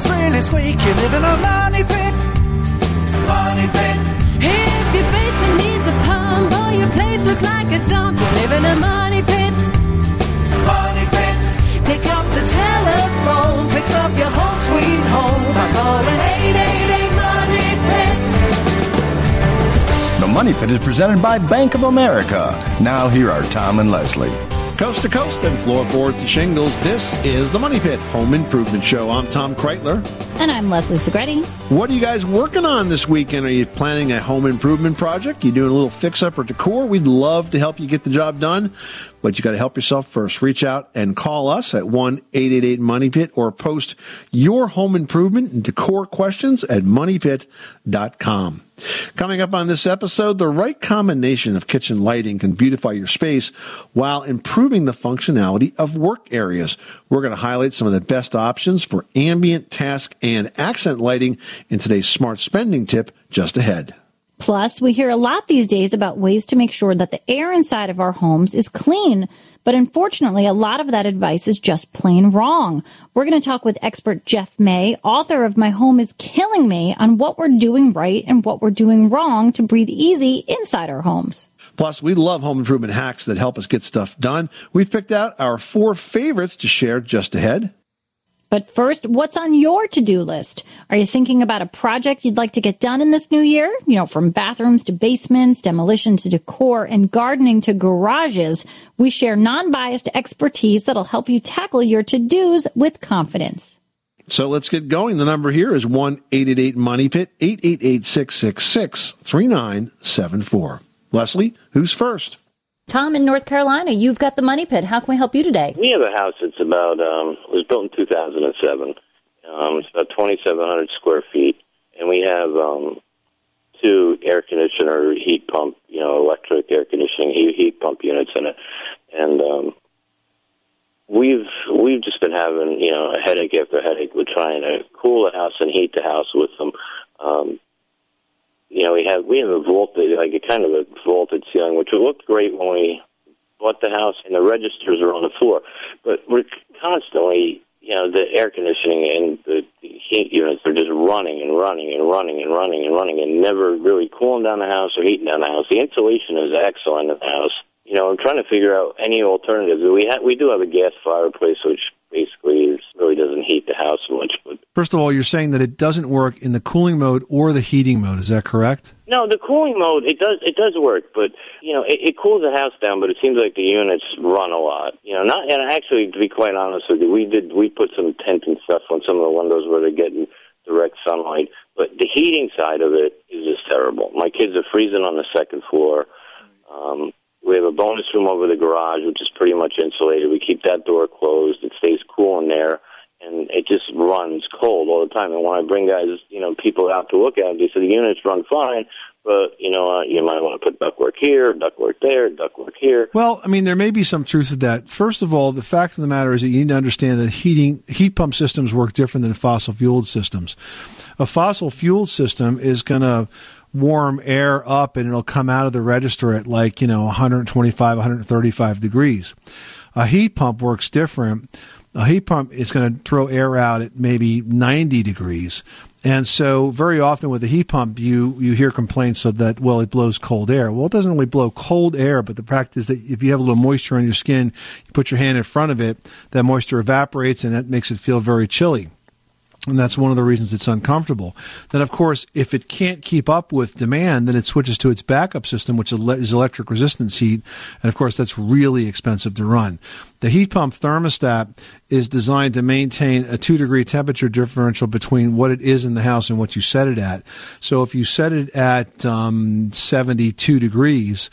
Your floor's really squeak, you live in a money pit. Money pit. If your basement needs a pump or your place looks like a dump, you live in a money pit. Money pit. Pick up the telephone, fix up your home sweet home by calling 888 Money Pit. The Money Pit is presented by Bank of America. Now, here are Tom and Leslie. Coast to coast and floorboard to shingles, this is the Money Pit Home Improvement Show. I'm Tom Kraeutler. And I'm Leslie Segrete. What are you guys working on this weekend? Are you planning a home improvement project? You doing a little fix up or decor? We'd love to help you get the job done, but you got to help yourself first. Reach out and call us at 1-888-MONEYPIT or post your home improvement and decor questions at moneypit.com. Coming up on this episode, the right combination of kitchen lighting can beautify your space while improving the functionality of work areas. We're going to highlight some of the best options for ambient, task, and accent lighting in today's smart spending tip just ahead. Plus, we hear a lot these days about ways to make sure that the air inside of our homes is clean. But unfortunately, a lot of that advice is just plain wrong. We're going to talk with expert Jeff May, author of My Home is Killing Me, on what we're doing right and what we're doing wrong to breathe easy inside our homes. Plus, we love home improvement hacks that help us get stuff done. We've picked out our four favorites to share just ahead. But first, what's on your to-do list? Are you thinking about a project you'd like to get done in this new year? You know, from bathrooms to basements, demolition to decor, and gardening to garages, we share non-biased expertise that'll help you tackle your to-dos with confidence. So let's get going. The number here is 1-888-MONEY-PIT, 888-666-3974. Leslie, who's first? Tom in North Carolina, you've got the money pit. How can we help you today? We have a house that's about um, it was built in 2007. Um, it's about 2,700 square feet, and we have um, two air conditioner, heat pump, you know, electric air conditioning heat, heat pump units in it, and um, we've we've just been having you know a headache after headache with trying to cool the house and heat the house with them. Um, you know, we have we have a vaulted like a kind of a vaulted ceiling, which looked great when we bought the house, and the registers are on the floor. But we're constantly, you know, the air conditioning and the, the heat units are just running and running and running and running and running, and never really cooling down the house or heating down the house. The insulation is excellent in the house. You know, I'm trying to figure out any alternatives. We ha- we do have a gas fireplace, which basically is, really doesn't heat the house much, but First of all, you're saying that it doesn't work in the cooling mode or the heating mode. Is that correct? No, the cooling mode it does it does work, but you know it, it cools the house down. But it seems like the units run a lot. You know, not and actually to be quite honest with you, we did we put some tent and stuff on some of the windows where they're getting direct sunlight. But the heating side of it is just terrible. My kids are freezing on the second floor. Um, we have a bonus room over the garage, which is pretty much insulated. We keep that door closed. It stays cool in there and it just runs cold all the time. And when I bring guys, you know, people out to look at it, they say the units run fine, but you know, uh, you might want to put ductwork here, ductwork there, ductwork here. Well, I mean, there may be some truth to that. First of all, the fact of the matter is that you need to understand that heating heat pump systems work different than fossil fueled systems. A fossil fueled system is going to warm air up and it'll come out of the register at like, you know, 125, 135 degrees. A heat pump works different a heat pump is going to throw air out at maybe 90 degrees. And so very often with a heat pump, you, you hear complaints of that, well, it blows cold air. Well, it doesn't really blow cold air, but the practice is that if you have a little moisture on your skin, you put your hand in front of it, that moisture evaporates and that makes it feel very chilly. And that's one of the reasons it's uncomfortable. Then, of course, if it can't keep up with demand, then it switches to its backup system, which is electric resistance heat. And of course, that's really expensive to run. The heat pump thermostat is designed to maintain a two degree temperature differential between what it is in the house and what you set it at. So if you set it at um, 72 degrees,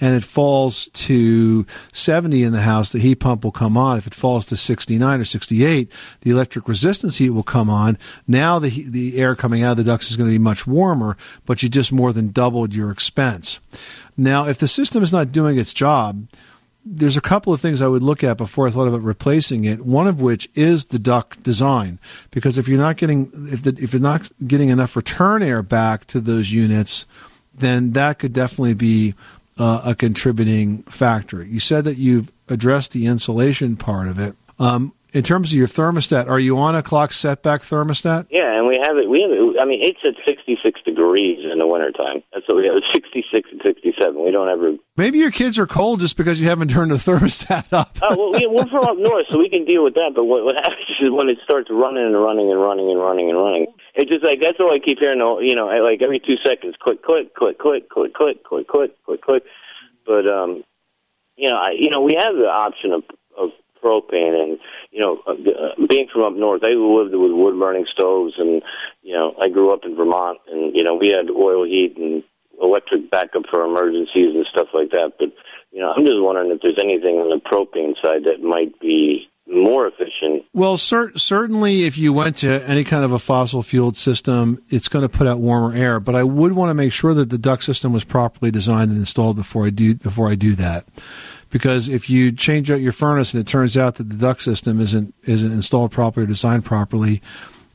and it falls to 70 in the house, the heat pump will come on. If it falls to 69 or 68, the electric resistance heat will come on. Now the the air coming out of the ducts is going to be much warmer, but you just more than doubled your expense. Now, if the system is not doing its job, there's a couple of things I would look at before I thought about replacing it. One of which is the duct design, because if you're not getting if the, if you're not getting enough return air back to those units, then that could definitely be uh, a contributing factor. You said that you've addressed the insulation part of it. Um, in terms of your thermostat, are you on a clock setback thermostat? Yeah, we have it. We have it. I mean, it's at 66 degrees in the wintertime. That's what we have. It's 66 and 67. We don't ever. Maybe your kids are cold just because you haven't turned the thermostat up. Oh well, we, we're from up north, so we can deal with that. But what, what happens is when it starts running and running and running and running and running, it's just like that's all I keep hearing. You know, like every two seconds, click, click, click, click, click, click, click, click, click, click. But um, you know, I, you know, we have the option of of propane and you know uh, uh, being from up north i lived with wood burning stoves and you know i grew up in vermont and you know we had oil heat and electric backup for emergencies and stuff like that but you know i'm just wondering if there's anything on the propane side that might be more efficient. Well, cer- certainly, if you went to any kind of a fossil fueled system, it's going to put out warmer air. But I would want to make sure that the duct system was properly designed and installed before I do before I do that because if you change out your furnace and it turns out that the duct system isn't isn't installed properly or designed properly,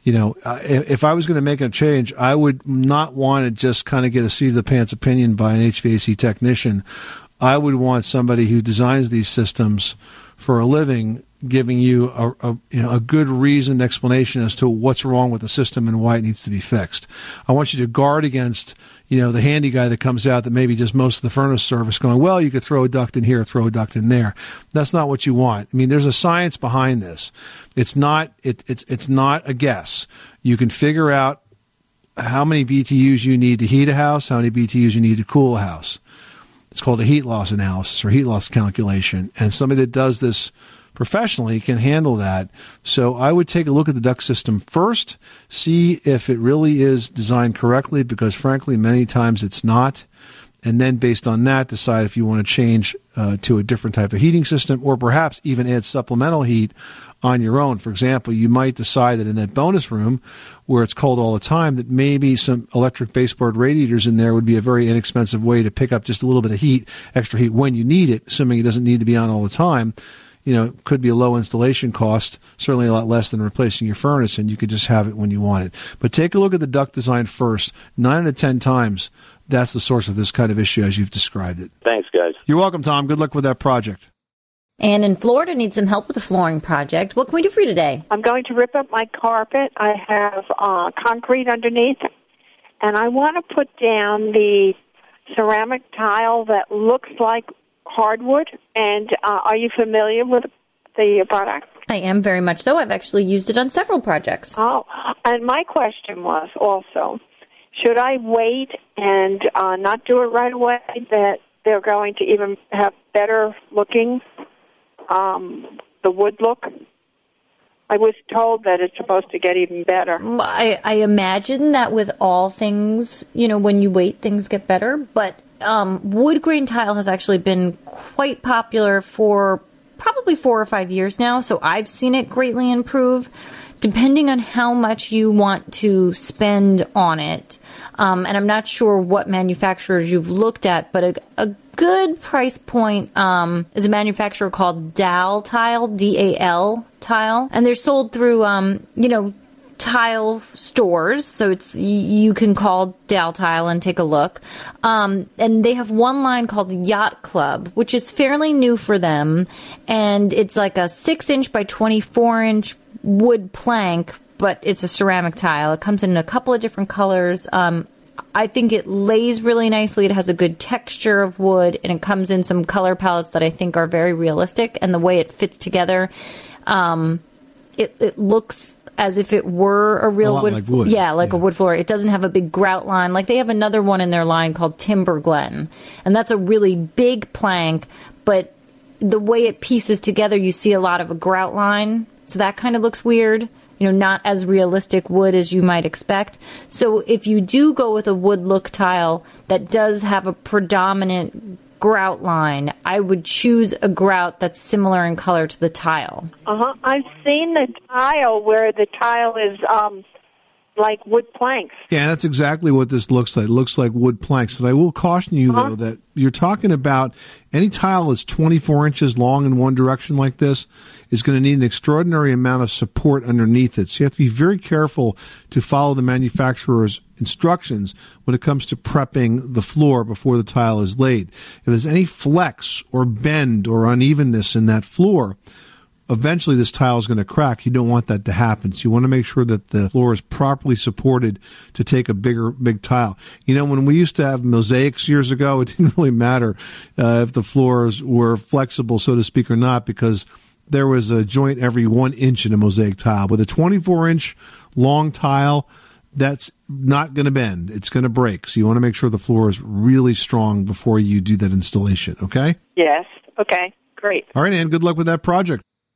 you know, if I was going to make a change, I would not want to just kind of get a seat of the pants opinion by an HVAC technician. I would want somebody who designs these systems for a living giving you a, a, you know a good reasoned explanation as to what's wrong with the system and why it needs to be fixed. I want you to guard against you know the handy guy that comes out that maybe just most of the furnace service going well you could throw a duct in here throw a duct in there. That's not what you want. I mean there's a science behind this. It's not it, it's it's not a guess. You can figure out how many BTUs you need to heat a house, how many BTUs you need to cool a house. It's called a heat loss analysis or heat loss calculation. And somebody that does this professionally can handle that. So I would take a look at the duct system first, see if it really is designed correctly, because frankly, many times it's not. And then based on that, decide if you want to change uh, to a different type of heating system or perhaps even add supplemental heat on your own. For example, you might decide that in that bonus room where it's cold all the time, that maybe some electric baseboard radiators in there would be a very inexpensive way to pick up just a little bit of heat, extra heat when you need it, assuming it doesn't need to be on all the time you know, could be a low installation cost, certainly a lot less than replacing your furnace, and you could just have it when you want it. But take a look at the duct design first. Nine out of ten times, that's the source of this kind of issue as you've described it. Thanks, guys. You're welcome, Tom. Good luck with that project. And in Florida needs some help with a flooring project. What can we do for you today? I'm going to rip up my carpet. I have uh, concrete underneath, and I want to put down the ceramic tile that looks like hardwood. And uh, are you familiar with the product? I am very much so. I've actually used it on several projects. Oh, and my question was also, should I wait and uh, not do it right away? That they're going to even have better looking, um, the wood look. I was told that it's supposed to get even better. I, I imagine that with all things, you know, when you wait, things get better. But um, wood grain tile has actually been quite popular for probably four or five years now, so I've seen it greatly improve. Depending on how much you want to spend on it, um, and I'm not sure what manufacturers you've looked at, but a, a good price point um, is a manufacturer called Dal Tile, D A L Tile, and they're sold through, um, you know, tile stores, so it's you can call Dal Tile and take a look. Um, and they have one line called Yacht Club, which is fairly new for them, and it's like a six inch by twenty four inch wood plank, but it's a ceramic tile. It comes in a couple of different colors. Um, I think it lays really nicely. It has a good texture of wood, and it comes in some color palettes that I think are very realistic. And the way it fits together, um, it, it looks as if it were a real a wood, like wood. Yeah, like yeah. a wood floor. It doesn't have a big grout line. Like they have another one in their line called Timber Glen, and that's a really big plank. But the way it pieces together, you see a lot of a grout line, so that kind of looks weird. You know, not as realistic wood as you might expect. So if you do go with a wood look tile that does have a predominant grout line, I would choose a grout that's similar in color to the tile. Uh huh. I've seen the tile where the tile is um like wood planks. Yeah, that's exactly what this looks like. It looks like wood planks. And I will caution you, though, uh-huh. that you're talking about any tile that's 24 inches long in one direction like this is going to need an extraordinary amount of support underneath it. So you have to be very careful to follow the manufacturer's instructions when it comes to prepping the floor before the tile is laid. If there's any flex or bend or unevenness in that floor, eventually this tile is going to crack. You don't want that to happen. So you want to make sure that the floor is properly supported to take a bigger, big tile. You know, when we used to have mosaics years ago, it didn't really matter uh, if the floors were flexible, so to speak, or not, because there was a joint every one inch in a mosaic tile. With a 24 inch long tile, that's not going to bend. It's going to break. So you want to make sure the floor is really strong before you do that installation. Okay. Yes. Okay. Great. All right, Ann. Good luck with that project.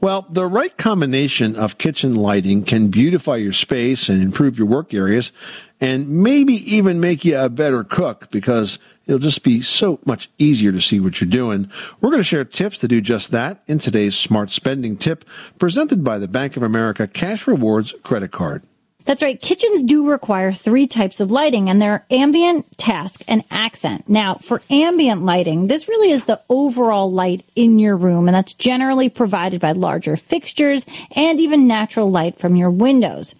Well, the right combination of kitchen lighting can beautify your space and improve your work areas and maybe even make you a better cook because it'll just be so much easier to see what you're doing. We're going to share tips to do just that in today's smart spending tip presented by the Bank of America Cash Rewards credit card. That's right. Kitchens do require three types of lighting and they're ambient, task, and accent. Now, for ambient lighting, this really is the overall light in your room and that's generally provided by larger fixtures and even natural light from your windows.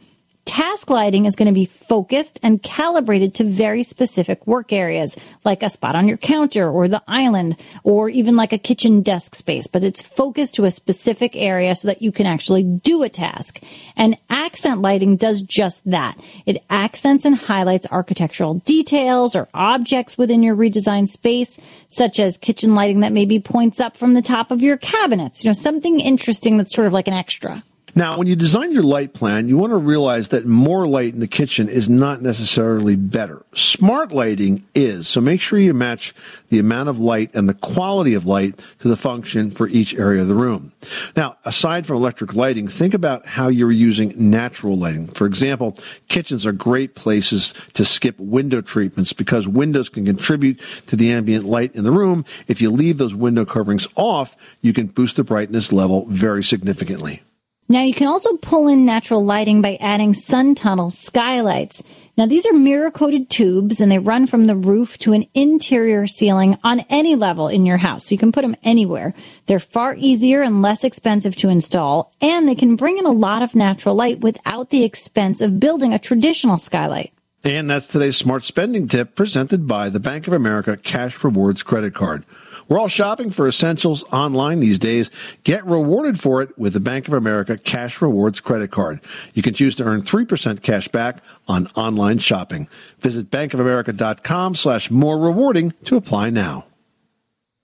Task lighting is going to be focused and calibrated to very specific work areas, like a spot on your counter or the island, or even like a kitchen desk space, but it's focused to a specific area so that you can actually do a task. And accent lighting does just that. It accents and highlights architectural details or objects within your redesigned space, such as kitchen lighting that maybe points up from the top of your cabinets, you know, something interesting that's sort of like an extra. Now, when you design your light plan, you want to realize that more light in the kitchen is not necessarily better. Smart lighting is, so make sure you match the amount of light and the quality of light to the function for each area of the room. Now, aside from electric lighting, think about how you're using natural lighting. For example, kitchens are great places to skip window treatments because windows can contribute to the ambient light in the room. If you leave those window coverings off, you can boost the brightness level very significantly. Now you can also pull in natural lighting by adding sun tunnel skylights. Now these are mirror coated tubes and they run from the roof to an interior ceiling on any level in your house. So you can put them anywhere. They're far easier and less expensive to install and they can bring in a lot of natural light without the expense of building a traditional skylight. And that's today's smart spending tip presented by the Bank of America Cash Rewards credit card. We're all shopping for essentials online these days. Get rewarded for it with the Bank of America Cash Rewards credit card. You can choose to earn 3% cash back on online shopping. Visit bankofamerica.com slash more rewarding to apply now.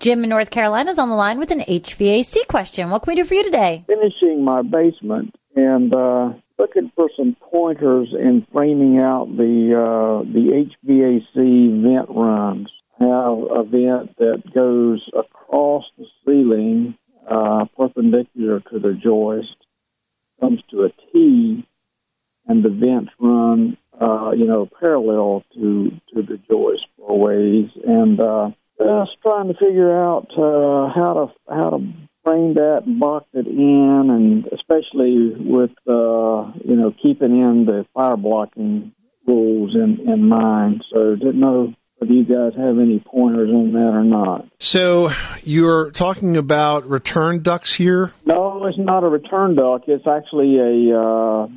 Jim in North Carolina is on the line with an HVAC question. What can we do for you today? Finishing my basement and uh, looking for some pointers in framing out the uh, the HVAC vent runs have a vent that goes across the ceiling, uh, perpendicular to the joist, comes to a T, and the vents run, uh, you know, parallel to to the joist for ways. And uh, Just trying to figure out uh, how to how to frame that, and box it in, and especially with uh, you know keeping in the fire blocking rules in in mind. So didn't know if you guys have any pointers on that or not. So you're talking about return ducts here? No, it's not a return duct. It's actually a uh,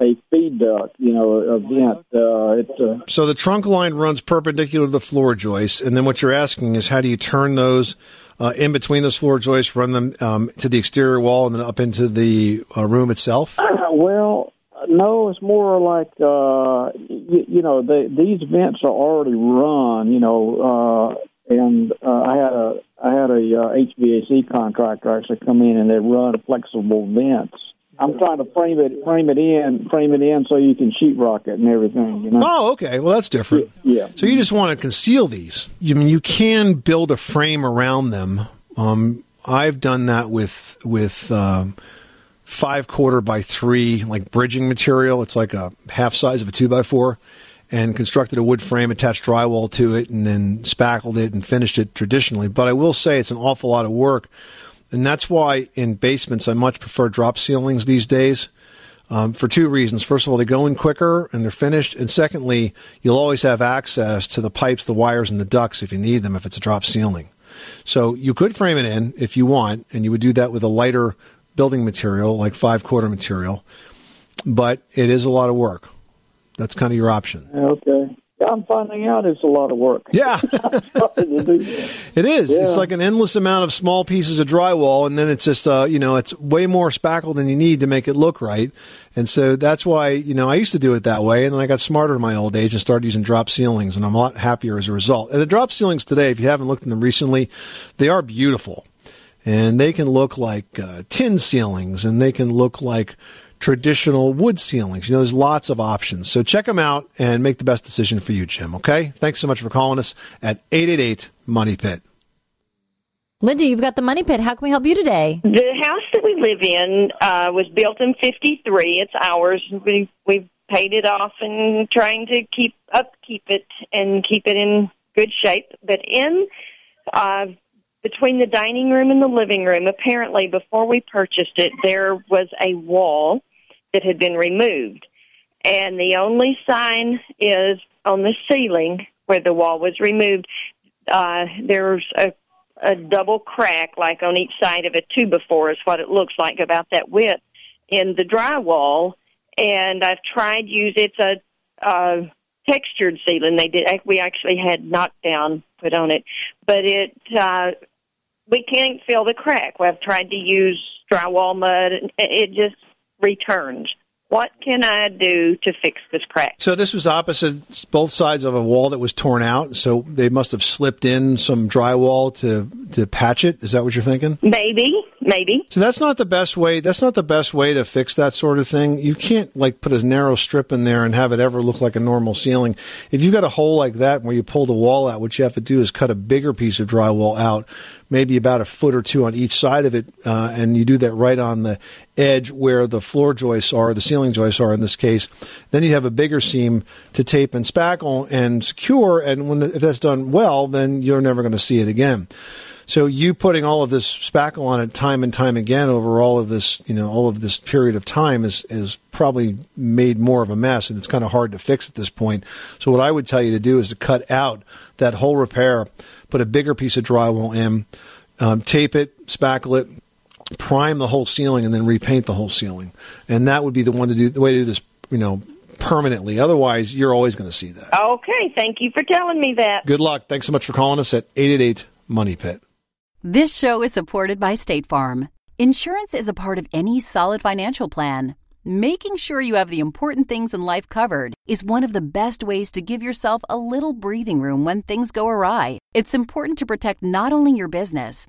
a feed duct. You know, a vent. Uh, it's uh, So the trunk line runs perpendicular to the floor joist, and then what you're asking is how do you turn those uh, in between those floor joists, run them um, to the exterior wall, and then up into the uh, room itself? well, no, it's more like uh, you, you know the, these vents are already run. You know, uh, and uh, I had a I had a uh, HVAC contractor actually come in and they run flexible vents. I'm trying to frame it frame it in frame it in so you can sheetrock it and everything. You know. Oh, okay. Well, that's different. Yeah. So you just want to conceal these. I mean, you can build a frame around them. Um, I've done that with with um, five quarter by three, like bridging material. It's like a half size of a two by four, and constructed a wood frame, attached drywall to it, and then spackled it and finished it traditionally. But I will say it's an awful lot of work, and that's why in basements I much prefer drop ceilings these days. Um, for two reasons. First of all, they go in quicker and they're finished. And secondly, you'll always have access to the pipes, the wires, and the ducts if you need them if it's a drop ceiling. So you could frame it in if you want, and you would do that with a lighter building material like five quarter material. But it is a lot of work. That's kind of your option. Okay. I'm finding out it's a lot of work. Yeah. It is. It's like an endless amount of small pieces of drywall, and then it's just, uh, you know, it's way more spackle than you need to make it look right. And so that's why, you know, I used to do it that way, and then I got smarter in my old age and started using drop ceilings, and I'm a lot happier as a result. And the drop ceilings today, if you haven't looked at them recently, they are beautiful. And they can look like uh, tin ceilings, and they can look like traditional wood ceilings. You know, there's lots of options. So check them out and make the best decision for you, Jim. Okay? Thanks so much for calling us at 888 Money Pit. Linda, you've got the money pit. How can we help you today? The house that we live in uh, was built in '53. It's ours. We we've paid it off and trying to keep upkeep it and keep it in good shape. But in uh, between the dining room and the living room, apparently before we purchased it, there was a wall that had been removed, and the only sign is on the ceiling where the wall was removed. Uh, there's a a double crack, like on each side of a two before, is what it looks like about that width in the drywall. And I've tried use it's a uh, textured ceiling. They did we actually had knockdown put on it, but it uh, we can't fill the crack. I've tried to use drywall mud, and it just returns. What can I do to fix this crack? So this was opposite both sides of a wall that was torn out. So they must have slipped in some drywall to to patch it. Is that what you're thinking? Maybe, maybe. So that's not the best way. That's not the best way to fix that sort of thing. You can't like put a narrow strip in there and have it ever look like a normal ceiling. If you've got a hole like that where you pull the wall out, what you have to do is cut a bigger piece of drywall out, maybe about a foot or two on each side of it, uh, and you do that right on the edge where the floor joists are, the ceiling joists are in this case. Then you have a bigger seam to tape and spackle and secure. And when if that's done well, then you're never going to see it again. So you putting all of this spackle on it time and time again over all of this, you know, all of this period of time is is probably made more of a mess, and it's kind of hard to fix at this point. So what I would tell you to do is to cut out that whole repair, put a bigger piece of drywall in, um, tape it, spackle it, prime the whole ceiling, and then repaint the whole ceiling. And that would be the one to do the way to do this, you know, permanently. Otherwise, you're always going to see that. Okay, thank you for telling me that. Good luck. Thanks so much for calling us at 888 Money Pit. This show is supported by State Farm. Insurance is a part of any solid financial plan. Making sure you have the important things in life covered is one of the best ways to give yourself a little breathing room when things go awry. It's important to protect not only your business,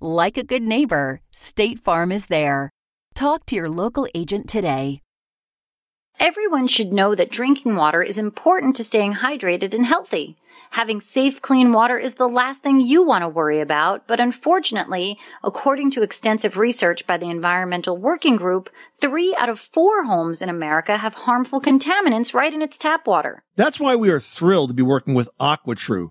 Like a good neighbor, State Farm is there. Talk to your local agent today. Everyone should know that drinking water is important to staying hydrated and healthy. Having safe, clean water is the last thing you want to worry about, but unfortunately, according to extensive research by the Environmental Working Group, three out of four homes in America have harmful contaminants right in its tap water. That's why we are thrilled to be working with AquaTrue.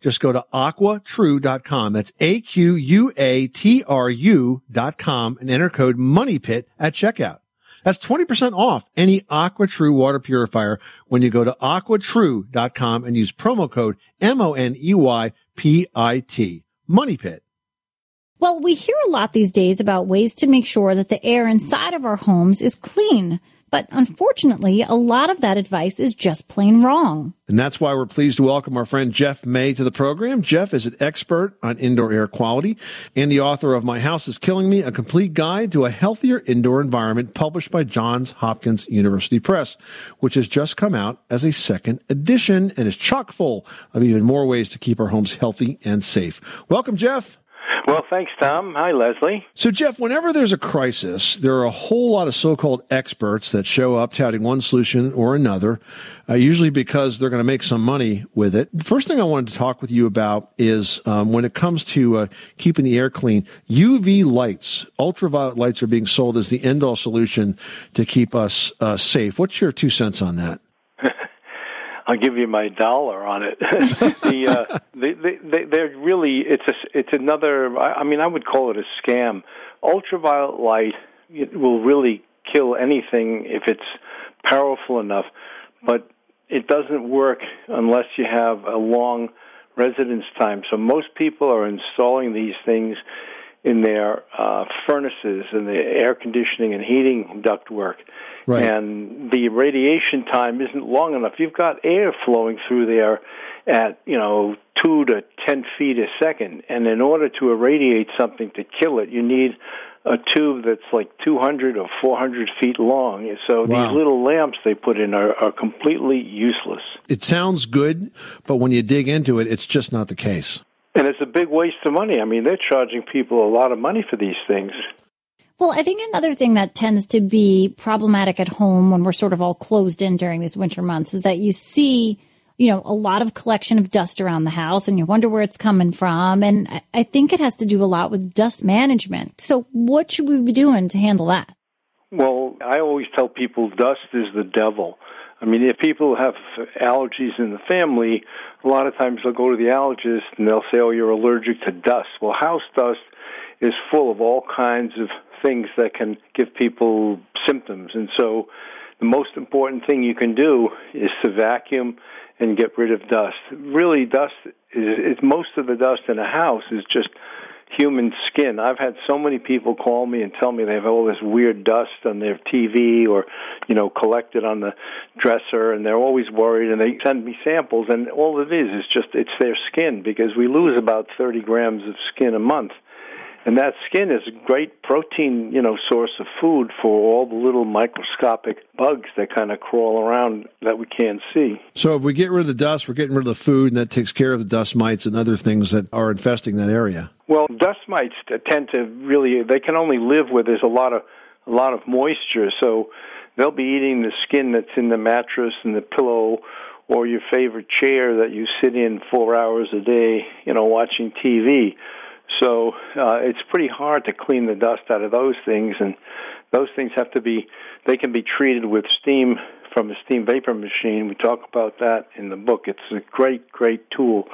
Just go to aquatrue.com. That's A-Q-U-A-T-R-U dot com and enter code MONEYPIT at checkout. That's 20% off any AquaTrue water purifier when you go to aquatrue.com and use promo code M-O-N-E-Y-P-I-T. Money Pit. Well, we hear a lot these days about ways to make sure that the air inside of our homes is clean. But unfortunately, a lot of that advice is just plain wrong. And that's why we're pleased to welcome our friend Jeff May to the program. Jeff is an expert on indoor air quality and the author of My House is Killing Me, a complete guide to a healthier indoor environment published by Johns Hopkins University Press, which has just come out as a second edition and is chock full of even more ways to keep our homes healthy and safe. Welcome, Jeff. Well, thanks, Tom. Hi, Leslie. So, Jeff, whenever there's a crisis, there are a whole lot of so-called experts that show up touting one solution or another, uh, usually because they're going to make some money with it. First thing I wanted to talk with you about is um, when it comes to uh, keeping the air clean, UV lights, ultraviolet lights are being sold as the end-all solution to keep us uh, safe. What's your two cents on that? I'll give you my dollar on it. the, uh, they, they, they're really it's a it's another. I mean, I would call it a scam. Ultraviolet light will really kill anything if it's powerful enough, but it doesn't work unless you have a long residence time. So most people are installing these things in their uh, furnaces and the air conditioning and heating ductwork. Right. And the radiation time isn't long enough. You've got air flowing through there at, you know, two to ten feet a second. And in order to irradiate something to kill it, you need a tube that's like 200 or 400 feet long. So wow. these little lamps they put in are, are completely useless. It sounds good, but when you dig into it, it's just not the case. And it's a big waste of money. I mean, they're charging people a lot of money for these things. Well, I think another thing that tends to be problematic at home when we're sort of all closed in during these winter months is that you see, you know, a lot of collection of dust around the house and you wonder where it's coming from. And I think it has to do a lot with dust management. So what should we be doing to handle that? Well, I always tell people dust is the devil. I mean, if people have allergies in the family, a lot of times they'll go to the allergist and they'll say, "Oh, you're allergic to dust." Well, house dust is full of all kinds of things that can give people symptoms, and so the most important thing you can do is to vacuum and get rid of dust. Really, dust is, is most of the dust in a house is just human skin. I've had so many people call me and tell me they have all this weird dust on their TV or, you know, collected on the dresser and they're always worried and they send me samples and all it is is just it's their skin because we lose about 30 grams of skin a month and that skin is a great protein, you know, source of food for all the little microscopic bugs that kind of crawl around that we can't see. So if we get rid of the dust, we're getting rid of the food, and that takes care of the dust mites and other things that are infesting that area. Well, dust mites tend to really they can only live where there's a lot of a lot of moisture, so they'll be eating the skin that's in the mattress and the pillow or your favorite chair that you sit in 4 hours a day, you know, watching TV. So uh, it's pretty hard to clean the dust out of those things, and those things have to be they can be treated with steam from a steam vapor machine. We talk about that in the book. It's a great, great tool.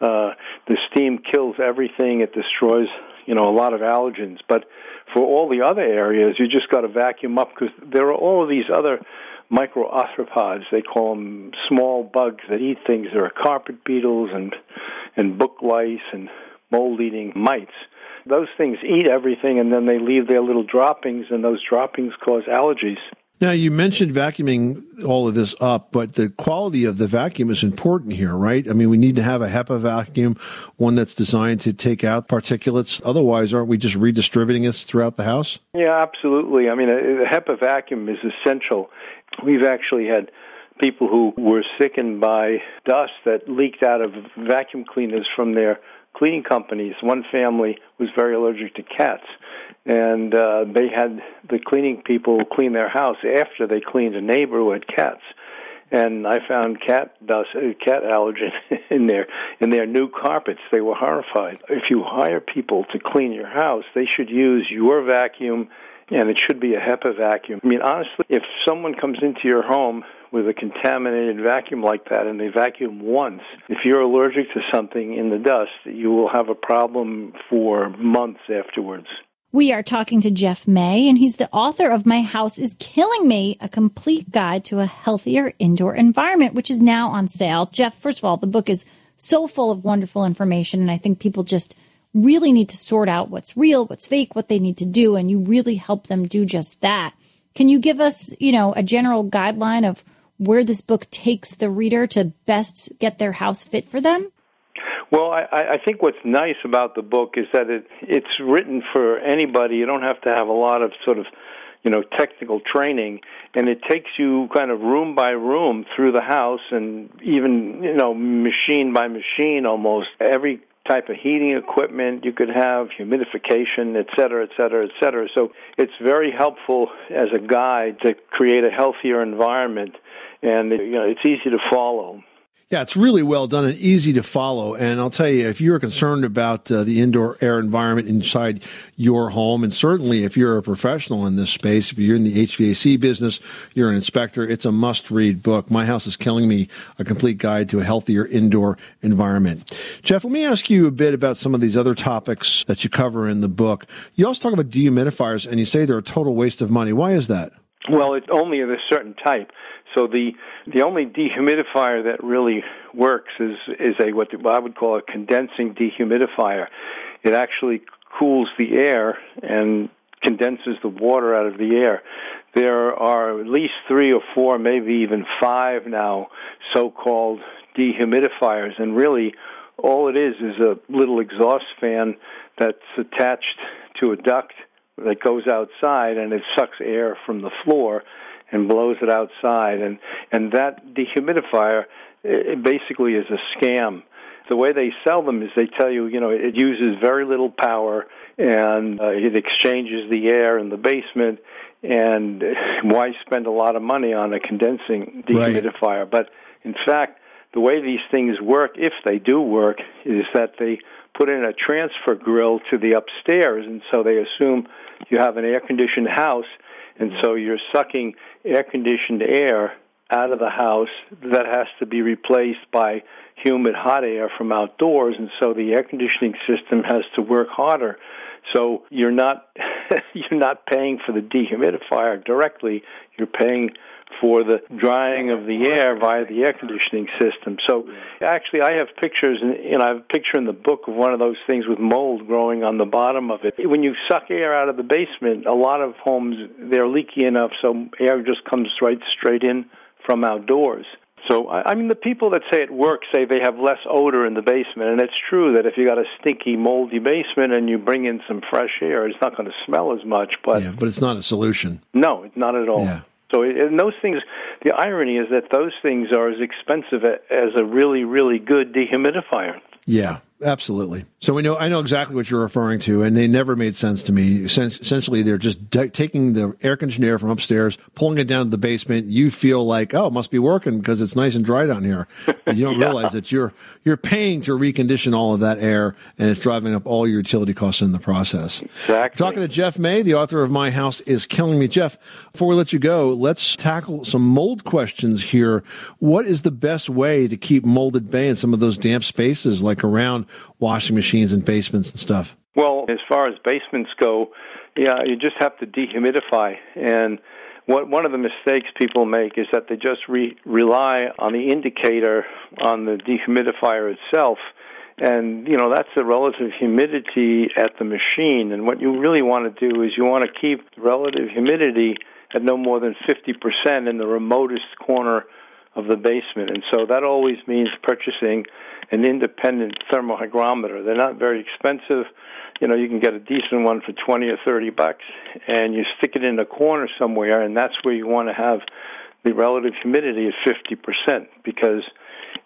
Uh, the steam kills everything. It destroys, you know, a lot of allergens. But for all the other areas, you just got to vacuum up because there are all these other microarthropods. They call them small bugs that eat things. There are carpet beetles and and book lice and mold eating mites. Those things eat everything and then they leave their little droppings, and those droppings cause allergies. Now, you mentioned vacuuming all of this up, but the quality of the vacuum is important here, right? I mean, we need to have a HEPA vacuum, one that's designed to take out particulates. Otherwise, aren't we just redistributing this throughout the house? Yeah, absolutely. I mean, uh, a, a HEPA vacuum is essential. We've actually had people who were sickened by dust that leaked out of vacuum cleaners from their cleaning companies. One family was very allergic to cats, and uh, they had the cleaning people clean their house after they cleaned a neighbor who had cats. And I found cat dust, uh, cat allergen in their in their new carpets. They were horrified. If you hire people to clean your house, they should use your vacuum, and it should be a HEPA vacuum. I mean, honestly, if someone comes into your home with a contaminated vacuum like that and they vacuum once, if you're allergic to something in the dust, you will have a problem for months afterwards. We are talking to Jeff May, and he's the author of My House is Killing Me, a complete guide to a healthier indoor environment, which is now on sale. Jeff, first of all, the book is so full of wonderful information, and I think people just really need to sort out what's real, what's fake, what they need to do, and you really help them do just that. Can you give us, you know, a general guideline of where this book takes the reader to best get their house fit for them? Well, I, I think what's nice about the book is that it it's written for anybody. You don't have to have a lot of sort of you know technical training and it takes you kind of room by room through the house and even you know machine by machine almost every type of heating equipment you could have humidification et cetera et cetera et cetera so it's very helpful as a guide to create a healthier environment and you know it's easy to follow. Yeah, it's really well done and easy to follow. And I'll tell you, if you're concerned about uh, the indoor air environment inside your home, and certainly if you're a professional in this space, if you're in the HVAC business, you're an inspector, it's a must read book. My House is Killing Me, a complete guide to a healthier indoor environment. Jeff, let me ask you a bit about some of these other topics that you cover in the book. You also talk about dehumidifiers and you say they're a total waste of money. Why is that? Well, it's only of a certain type. So the the only dehumidifier that really works is is a what I would call a condensing dehumidifier. It actually cools the air and condenses the water out of the air. There are at least three or four, maybe even five now, so-called dehumidifiers, and really all it is is a little exhaust fan that's attached to a duct that goes outside and it sucks air from the floor and blows it outside. And and that dehumidifier it basically is a scam. The way they sell them is they tell you you know it uses very little power and uh, it exchanges the air in the basement. And why spend a lot of money on a condensing dehumidifier? Right. but in fact the way these things work if they do work is that they put in a transfer grill to the upstairs. And so they assume you have an air conditioned house. And so you're sucking air conditioned air out of the house that has to be replaced by humid hot air from outdoors and so the air conditioning system has to work harder So you're not you're not paying for the dehumidifier directly. You're paying for the drying of the air via the air conditioning system. So actually, I have pictures, and, I have a picture in the book of one of those things with mold growing on the bottom of it. When you suck air out of the basement, a lot of homes they're leaky enough so air just comes right straight in from outdoors. So, I mean, the people that say it works say they have less odor in the basement, and it's true that if you got a stinky, moldy basement and you bring in some fresh air, it's not going to smell as much. But yeah, but it's not a solution. No, it's not at all. Yeah. So, and those things, the irony is that those things are as expensive as a really, really good dehumidifier. Yeah, absolutely. So we know I know exactly what you're referring to, and they never made sense to me. Essentially, they're just t- taking the air conditioner from upstairs, pulling it down to the basement. You feel like, oh, it must be working because it's nice and dry down here. But you don't Yeah. realize that you're you're paying to recondition all of that air, and it's driving up all your utility costs in the process. Exactly. Talking to Jeff May, the author of My House is Killing Me. Jeff, before we let you go, let's tackle some mold questions here. What is the best way to keep mold at bay in some of those damp spaces, like around washing machines and basements and stuff? Well, as far as basements go, yeah, you just have to dehumidify. And what one of the mistakes people make is that they just re- rely on the indicator on the dehumidifier itself. And, you know, that's the relative humidity at the machine. And what you really want to do is you want to keep relative humidity at no more than 50% in the remotest corner of the basement. And so that always means purchasing an independent thermohygrometer. They're not very expensive. You know, you can get a decent one for 20 or 30 bucks and you stick it in a corner somewhere and that's where you want to have the relative humidity at 50% because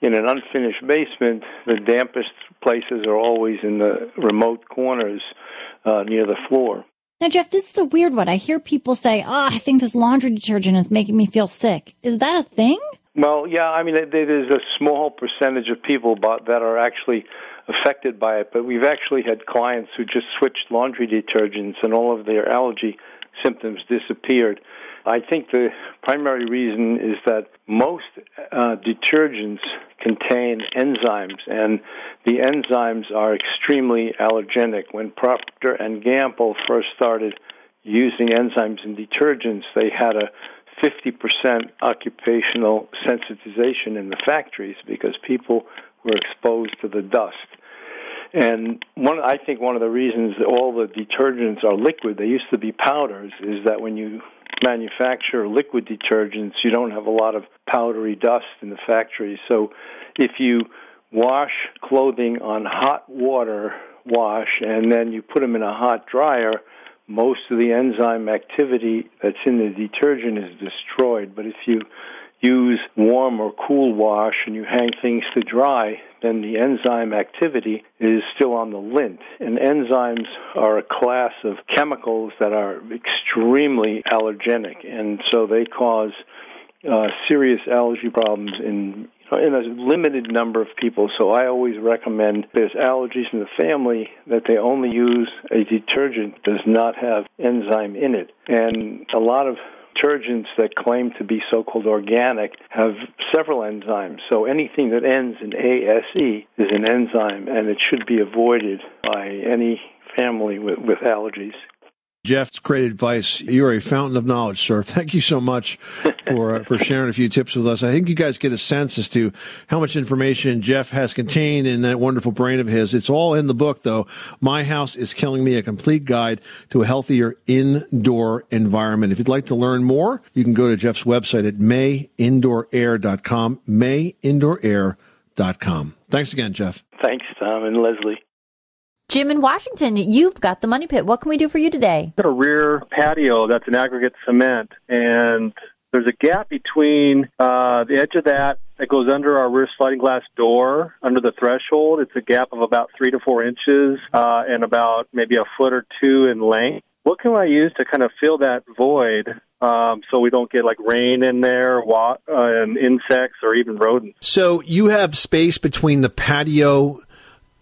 in an unfinished basement, the dampest places are always in the remote corners uh, near the floor. Now, Jeff, this is a weird one. I hear people say, oh, I think this laundry detergent is making me feel sick. Is that a thing? Well, yeah, I mean, there's a small percentage of people that are actually affected by it, but we've actually had clients who just switched laundry detergents and all of their allergy symptoms disappeared. I think the primary reason is that most uh, detergents contain enzymes, and the enzymes are extremely allergenic. When Procter and Gamble first started using enzymes in detergents, they had a 50% occupational sensitization in the factories because people were exposed to the dust. And one, I think one of the reasons that all the detergents are liquid, they used to be powders, is that when you manufacture liquid detergents, you don't have a lot of powdery dust in the factory. So if you wash clothing on hot water wash and then you put them in a hot dryer, most of the enzyme activity that's in the detergent is destroyed. But if you use warm or cool wash and you hang things to dry, then the enzyme activity is still on the lint. And enzymes are a class of chemicals that are extremely allergenic, and so they cause uh, serious allergy problems in in a limited number of people. So I always recommend there's allergies in the family that they only use a detergent that does not have enzyme in it. And a lot of detergents that claim to be so-called organic have several enzymes. So anything that ends in ASE is an enzyme, and it should be avoided by any family with, with allergies. Jeff's great advice. You're a fountain of knowledge, sir. Thank you so much for uh, for sharing a few tips with us. I think you guys get a sense as to how much information Jeff has contained in that wonderful brain of his. It's all in the book, though. My House is Killing Me: A Complete Guide to a Healthier Indoor Environment. If you'd like to learn more, you can go to Jeff's website at mayindoorair.com. Mayindoorair.com. Thanks again, Jeff. Thanks, Tom and Leslie. Jim in Washington, you've got the money pit. What can we do for you today? got a rear patio that's an aggregate cement, and there's a gap between uh, the edge of that that goes under our rear sliding glass door, under the threshold. It's a gap of about three to four inches uh, and about maybe a foot or two in length. What can I use to kind of fill that void um, so we don't get like rain in there, wa- uh, and insects, or even rodents? So you have space between the patio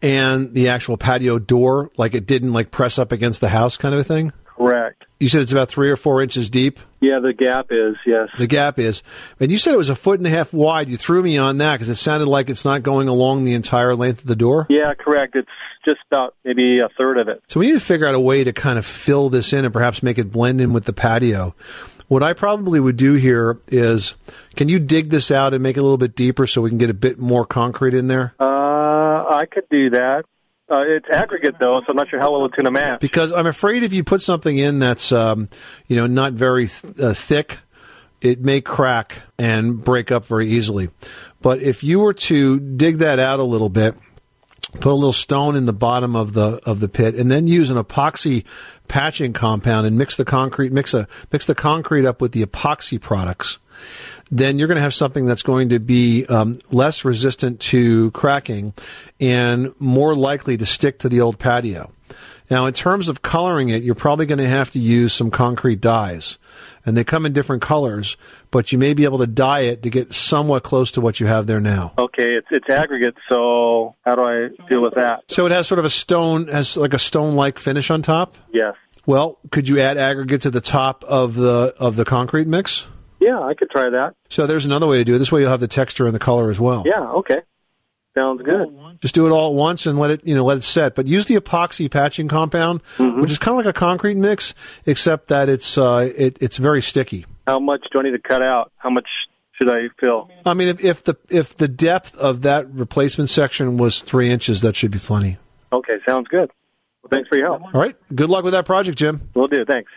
and the actual patio door, like it didn't like press up against the house, kind of a thing. Correct. You said it's about three or four inches deep. Yeah, the gap is yes. The gap is, and you said it was a foot and a half wide. You threw me on that because it sounded like it's not going along the entire length of the door. Yeah, correct. It's just about maybe a third of it. So we need to figure out a way to kind of fill this in and perhaps make it blend in with the patio. What I probably would do here is, can you dig this out and make it a little bit deeper so we can get a bit more concrete in there? Uh, I could do that. Uh, it's aggregate though, so I'm not sure how well it's going to match. Because I'm afraid if you put something in that's, um, you know, not very th- uh, thick, it may crack and break up very easily. But if you were to dig that out a little bit, put a little stone in the bottom of the of the pit, and then use an epoxy patching compound and mix the concrete mix a mix the concrete up with the epoxy products. Then you're going to have something that's going to be um, less resistant to cracking and more likely to stick to the old patio. Now, in terms of coloring it, you're probably going to have to use some concrete dyes. And they come in different colors, but you may be able to dye it to get somewhat close to what you have there now. Okay, it's it's aggregate, so how do I deal with that? So it has sort of a stone, has like a stone-like finish on top. Yes. Well, could you add aggregate to the top of the of the concrete mix? Yeah, I could try that. So there's another way to do it. This way you'll have the texture and the color as well. Yeah, okay. Sounds good. Just do it all at once and let it, you know, let it set. But use the epoxy patching compound, which is kind of like a concrete mix, except that it's uh, it, it's very sticky. How much do I need to cut out? How much should I fill? I mean, if, if the if the depth of that replacement section was three inches, that should be plenty. Okay, sounds good. Well, thanks for your help. All right. Good luck with that project, Jim. We'll do. Thanks.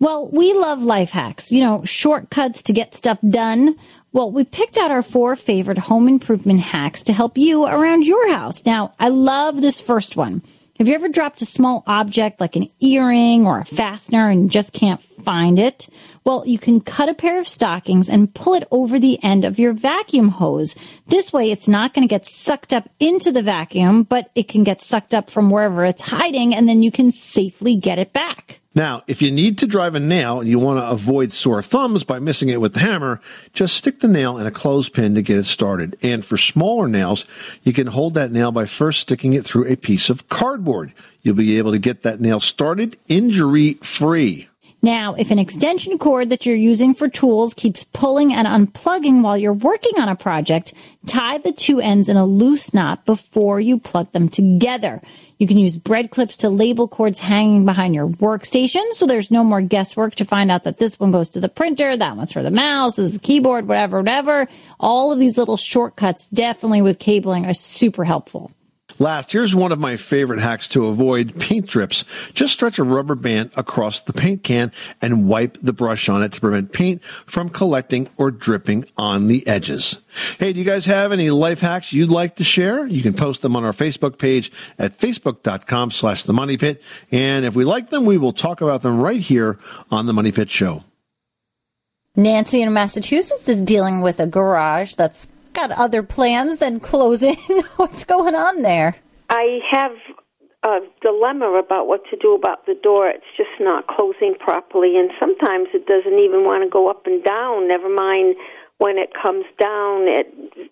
Well, we love life hacks, you know, shortcuts to get stuff done. Well, we picked out our four favorite home improvement hacks to help you around your house. Now, I love this first one. Have you ever dropped a small object like an earring or a fastener and just can't find it? Well, you can cut a pair of stockings and pull it over the end of your vacuum hose. This way, it's not going to get sucked up into the vacuum, but it can get sucked up from wherever it's hiding and then you can safely get it back. Now, if you need to drive a nail and you want to avoid sore thumbs by missing it with the hammer, just stick the nail in a clothespin to get it started. And for smaller nails, you can hold that nail by first sticking it through a piece of cardboard. You'll be able to get that nail started injury free. Now, if an extension cord that you're using for tools keeps pulling and unplugging while you're working on a project, tie the two ends in a loose knot before you plug them together. You can use bread clips to label cords hanging behind your workstation so there's no more guesswork to find out that this one goes to the printer, that one's for the mouse, this is the keyboard, whatever, whatever. All of these little shortcuts, definitely with cabling, are super helpful. Last, here's one of my favorite hacks to avoid paint drips. Just stretch a rubber band across the paint can and wipe the brush on it to prevent paint from collecting or dripping on the edges. Hey, do you guys have any life hacks you'd like to share? You can post them on our Facebook page at facebook.com slash the money pit. And if we like them, we will talk about them right here on the Money Pit Show. Nancy in Massachusetts is dealing with a garage that's got other plans than closing. What's going on there? I have a dilemma about what to do about the door. It's just not closing properly, and sometimes it doesn't even want to go up and down. Never mind when it comes down, it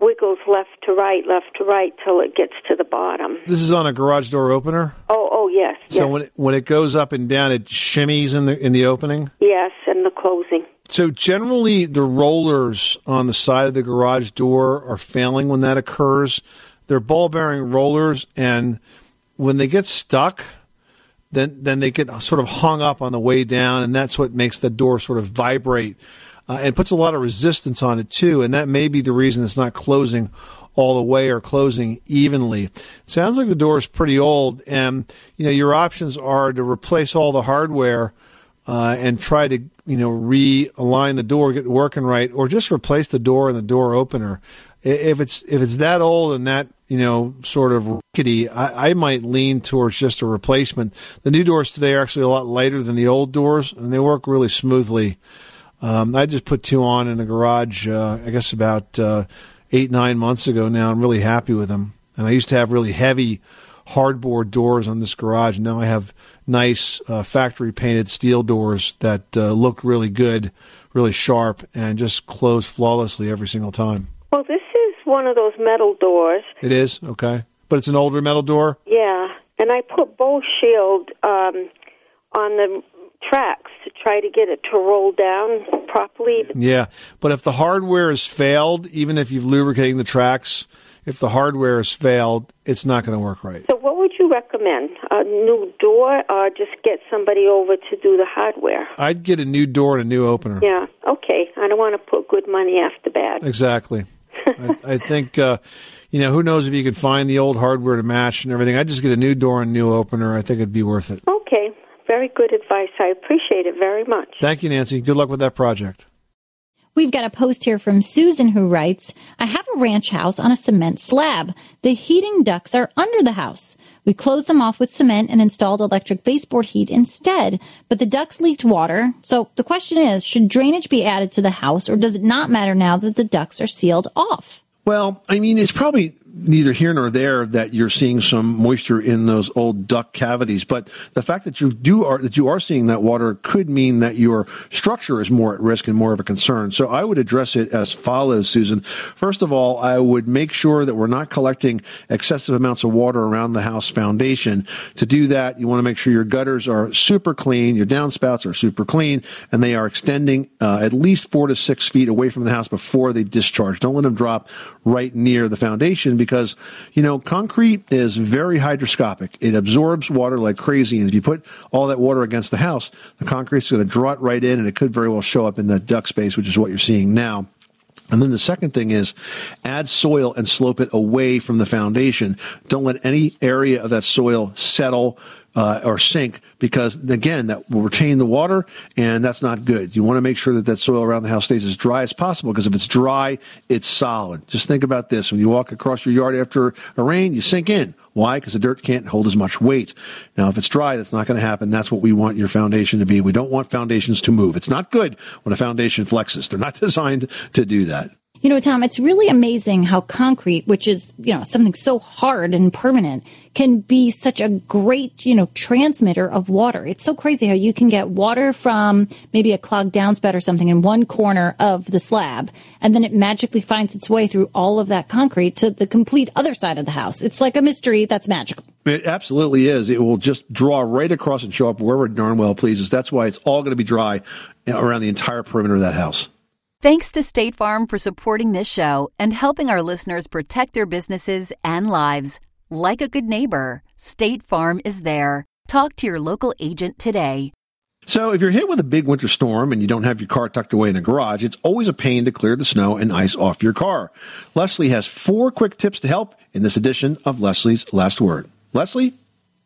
wiggles left to right, left to right till it gets to the bottom. This is on a garage door opener. Oh, oh yes, So yes, when it, when it goes up and down, it shimmies in the in the opening. yes, and the closing. So generally, the rollers on the side of the garage door are failing when that occurs. They're ball bearing rollers, and when they get stuck, then then they get sort of hung up on the way down, and that's what makes the door sort of vibrate uh, and puts a lot of resistance on it too. And that may be the reason it's not closing all the way or closing evenly. It sounds like the door is pretty old, and you know your options are to replace all the hardware uh, and try to you know realign the door, get it working right, or just replace the door and the door opener. If it's if it's that old and that you know sort of rickety, I, I might lean towards just a replacement. The new doors today are actually a lot lighter than the old doors, and they work really smoothly. Um, I just put two on in the garage, uh, I guess about uh, eight, nine months ago now. I'm really happy with them. And I used to have really heavy hardboard doors on this garage. Now I have nice uh, factory painted steel doors that uh, look really good, really sharp, and just close flawlessly every single time. Well, this is one of those metal doors. It is? Okay. But it's an older metal door? Yeah, and I put Bow Shield um, on the tracks to try to get it to roll down properly. Yeah, but if the hardware has failed, even if you've lubricating the tracks, if the hardware has failed, it's not going to work right. So, what would you recommend? A new door, or just get somebody over to do the hardware? I'd get a new door and a new opener. Yeah, okay. I don't want to put good money after bad. Exactly. I, I think uh, you know who knows if you could find the old hardware to match and everything. I'd just get a new door and new opener. I think it'd be worth it. Okay, very good advice. I appreciate it very much. Thank you, Nancy. Good luck with that project. We've got a post here from Susan who writes, I have a ranch house on a cement slab. The heating ducts are under the house. We closed them off with cement and installed electric baseboard heat instead, but the ducts leaked water. So the question is, should drainage be added to the house or does it not matter now that the ducts are sealed off? Well, I mean, it's probably neither here nor there that you're seeing some moisture in those old duct cavities, but the fact that you do are that you are seeing that water could mean that your structure is more at risk and more of a concern. So I would address it as follows, Susan. First of all, I would make sure that we're not collecting excessive amounts of water around the house foundation. To do that, you want to make sure your gutters are super clean, your downspouts are super clean, and they are extending uh, at least four to six feet away from the house before they discharge. Don't let them drop right near the foundation because, you know, concrete is very hydroscopic. It absorbs water like crazy. And if you put all that water against the house, the concrete's going to draw it right in and it could very well show up in the duct space, which is what you're seeing now. And then the second thing is add soil and slope it away from the foundation. Don't let any area of that soil settle uh, or sink because again that will retain the water and that's not good. You want to make sure that that soil around the house stays as dry as possible because if it's dry, it's solid. Just think about this: when you walk across your yard after a rain, you sink in. Why? Because the dirt can't hold as much weight. Now, if it's dry, that's not going to happen. That's what we want your foundation to be. We don't want foundations to move. It's not good when a foundation flexes. They're not designed to do that. You know, Tom, it's really amazing how concrete, which is, you know, something so hard and permanent, can be such a great, you know, transmitter of water. It's so crazy how you can get water from maybe a clogged downspout or something in one corner of the slab, and then it magically finds its way through all of that concrete to the complete other side of the house. It's like a mystery that's magical. It absolutely is. It will just draw right across and show up wherever darn well pleases. That's why it's all going to be dry around the entire perimeter of that house. Thanks to State Farm for supporting this show and helping our listeners protect their businesses and lives. Like a good neighbor, State Farm is there. Talk to your local agent today. So, if you're hit with a big winter storm and you don't have your car tucked away in a garage, it's always a pain to clear the snow and ice off your car. Leslie has four quick tips to help in this edition of Leslie's Last Word. Leslie?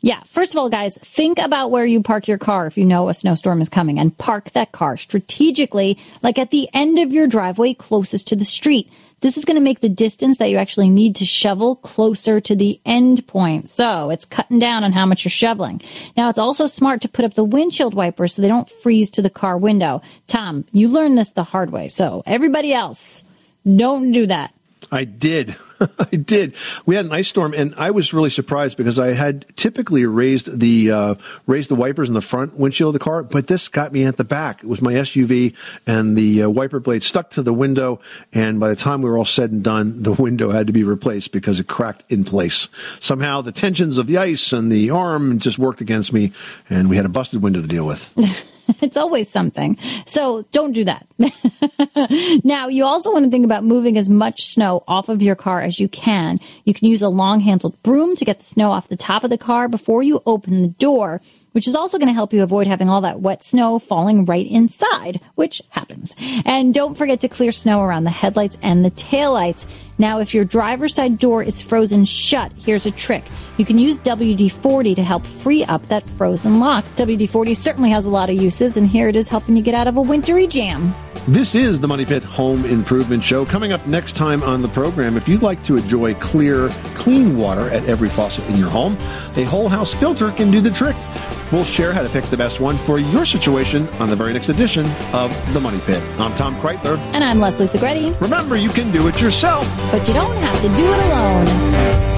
Yeah. First of all, guys, think about where you park your car if you know a snowstorm is coming and park that car strategically, like at the end of your driveway closest to the street. This is going to make the distance that you actually need to shovel closer to the end point. So it's cutting down on how much you're shoveling. Now it's also smart to put up the windshield wipers so they don't freeze to the car window. Tom, you learned this the hard way. So everybody else, don't do that. I did. I did. We had an ice storm, and I was really surprised because I had typically raised the uh, raised the wipers in the front windshield of the car, but this got me at the back. It was my SUV, and the uh, wiper blade stuck to the window. And by the time we were all said and done, the window had to be replaced because it cracked in place. Somehow, the tensions of the ice and the arm just worked against me, and we had a busted window to deal with. it's always something. So don't do that. now, you also want to think about moving as much snow off of your car as you can. You can use a long handled broom to get the snow off the top of the car before you open the door which is also going to help you avoid having all that wet snow falling right inside, which happens. And don't forget to clear snow around the headlights and the taillights. Now, if your driver's side door is frozen shut, here's a trick. You can use WD-40 to help free up that frozen lock. WD-40 certainly has a lot of uses, and here it is helping you get out of a wintry jam. This is the Money Pit Home Improvement Show. Coming up next time on the program, if you'd like to enjoy clear, clean water at every faucet in your home, a whole house filter can do the trick. We'll share how to pick the best one for your situation on the very next edition of The Money Pit. I'm Tom Kraeutler. And I'm Leslie Segrete. Remember, you can do it yourself, but you don't have to do it alone.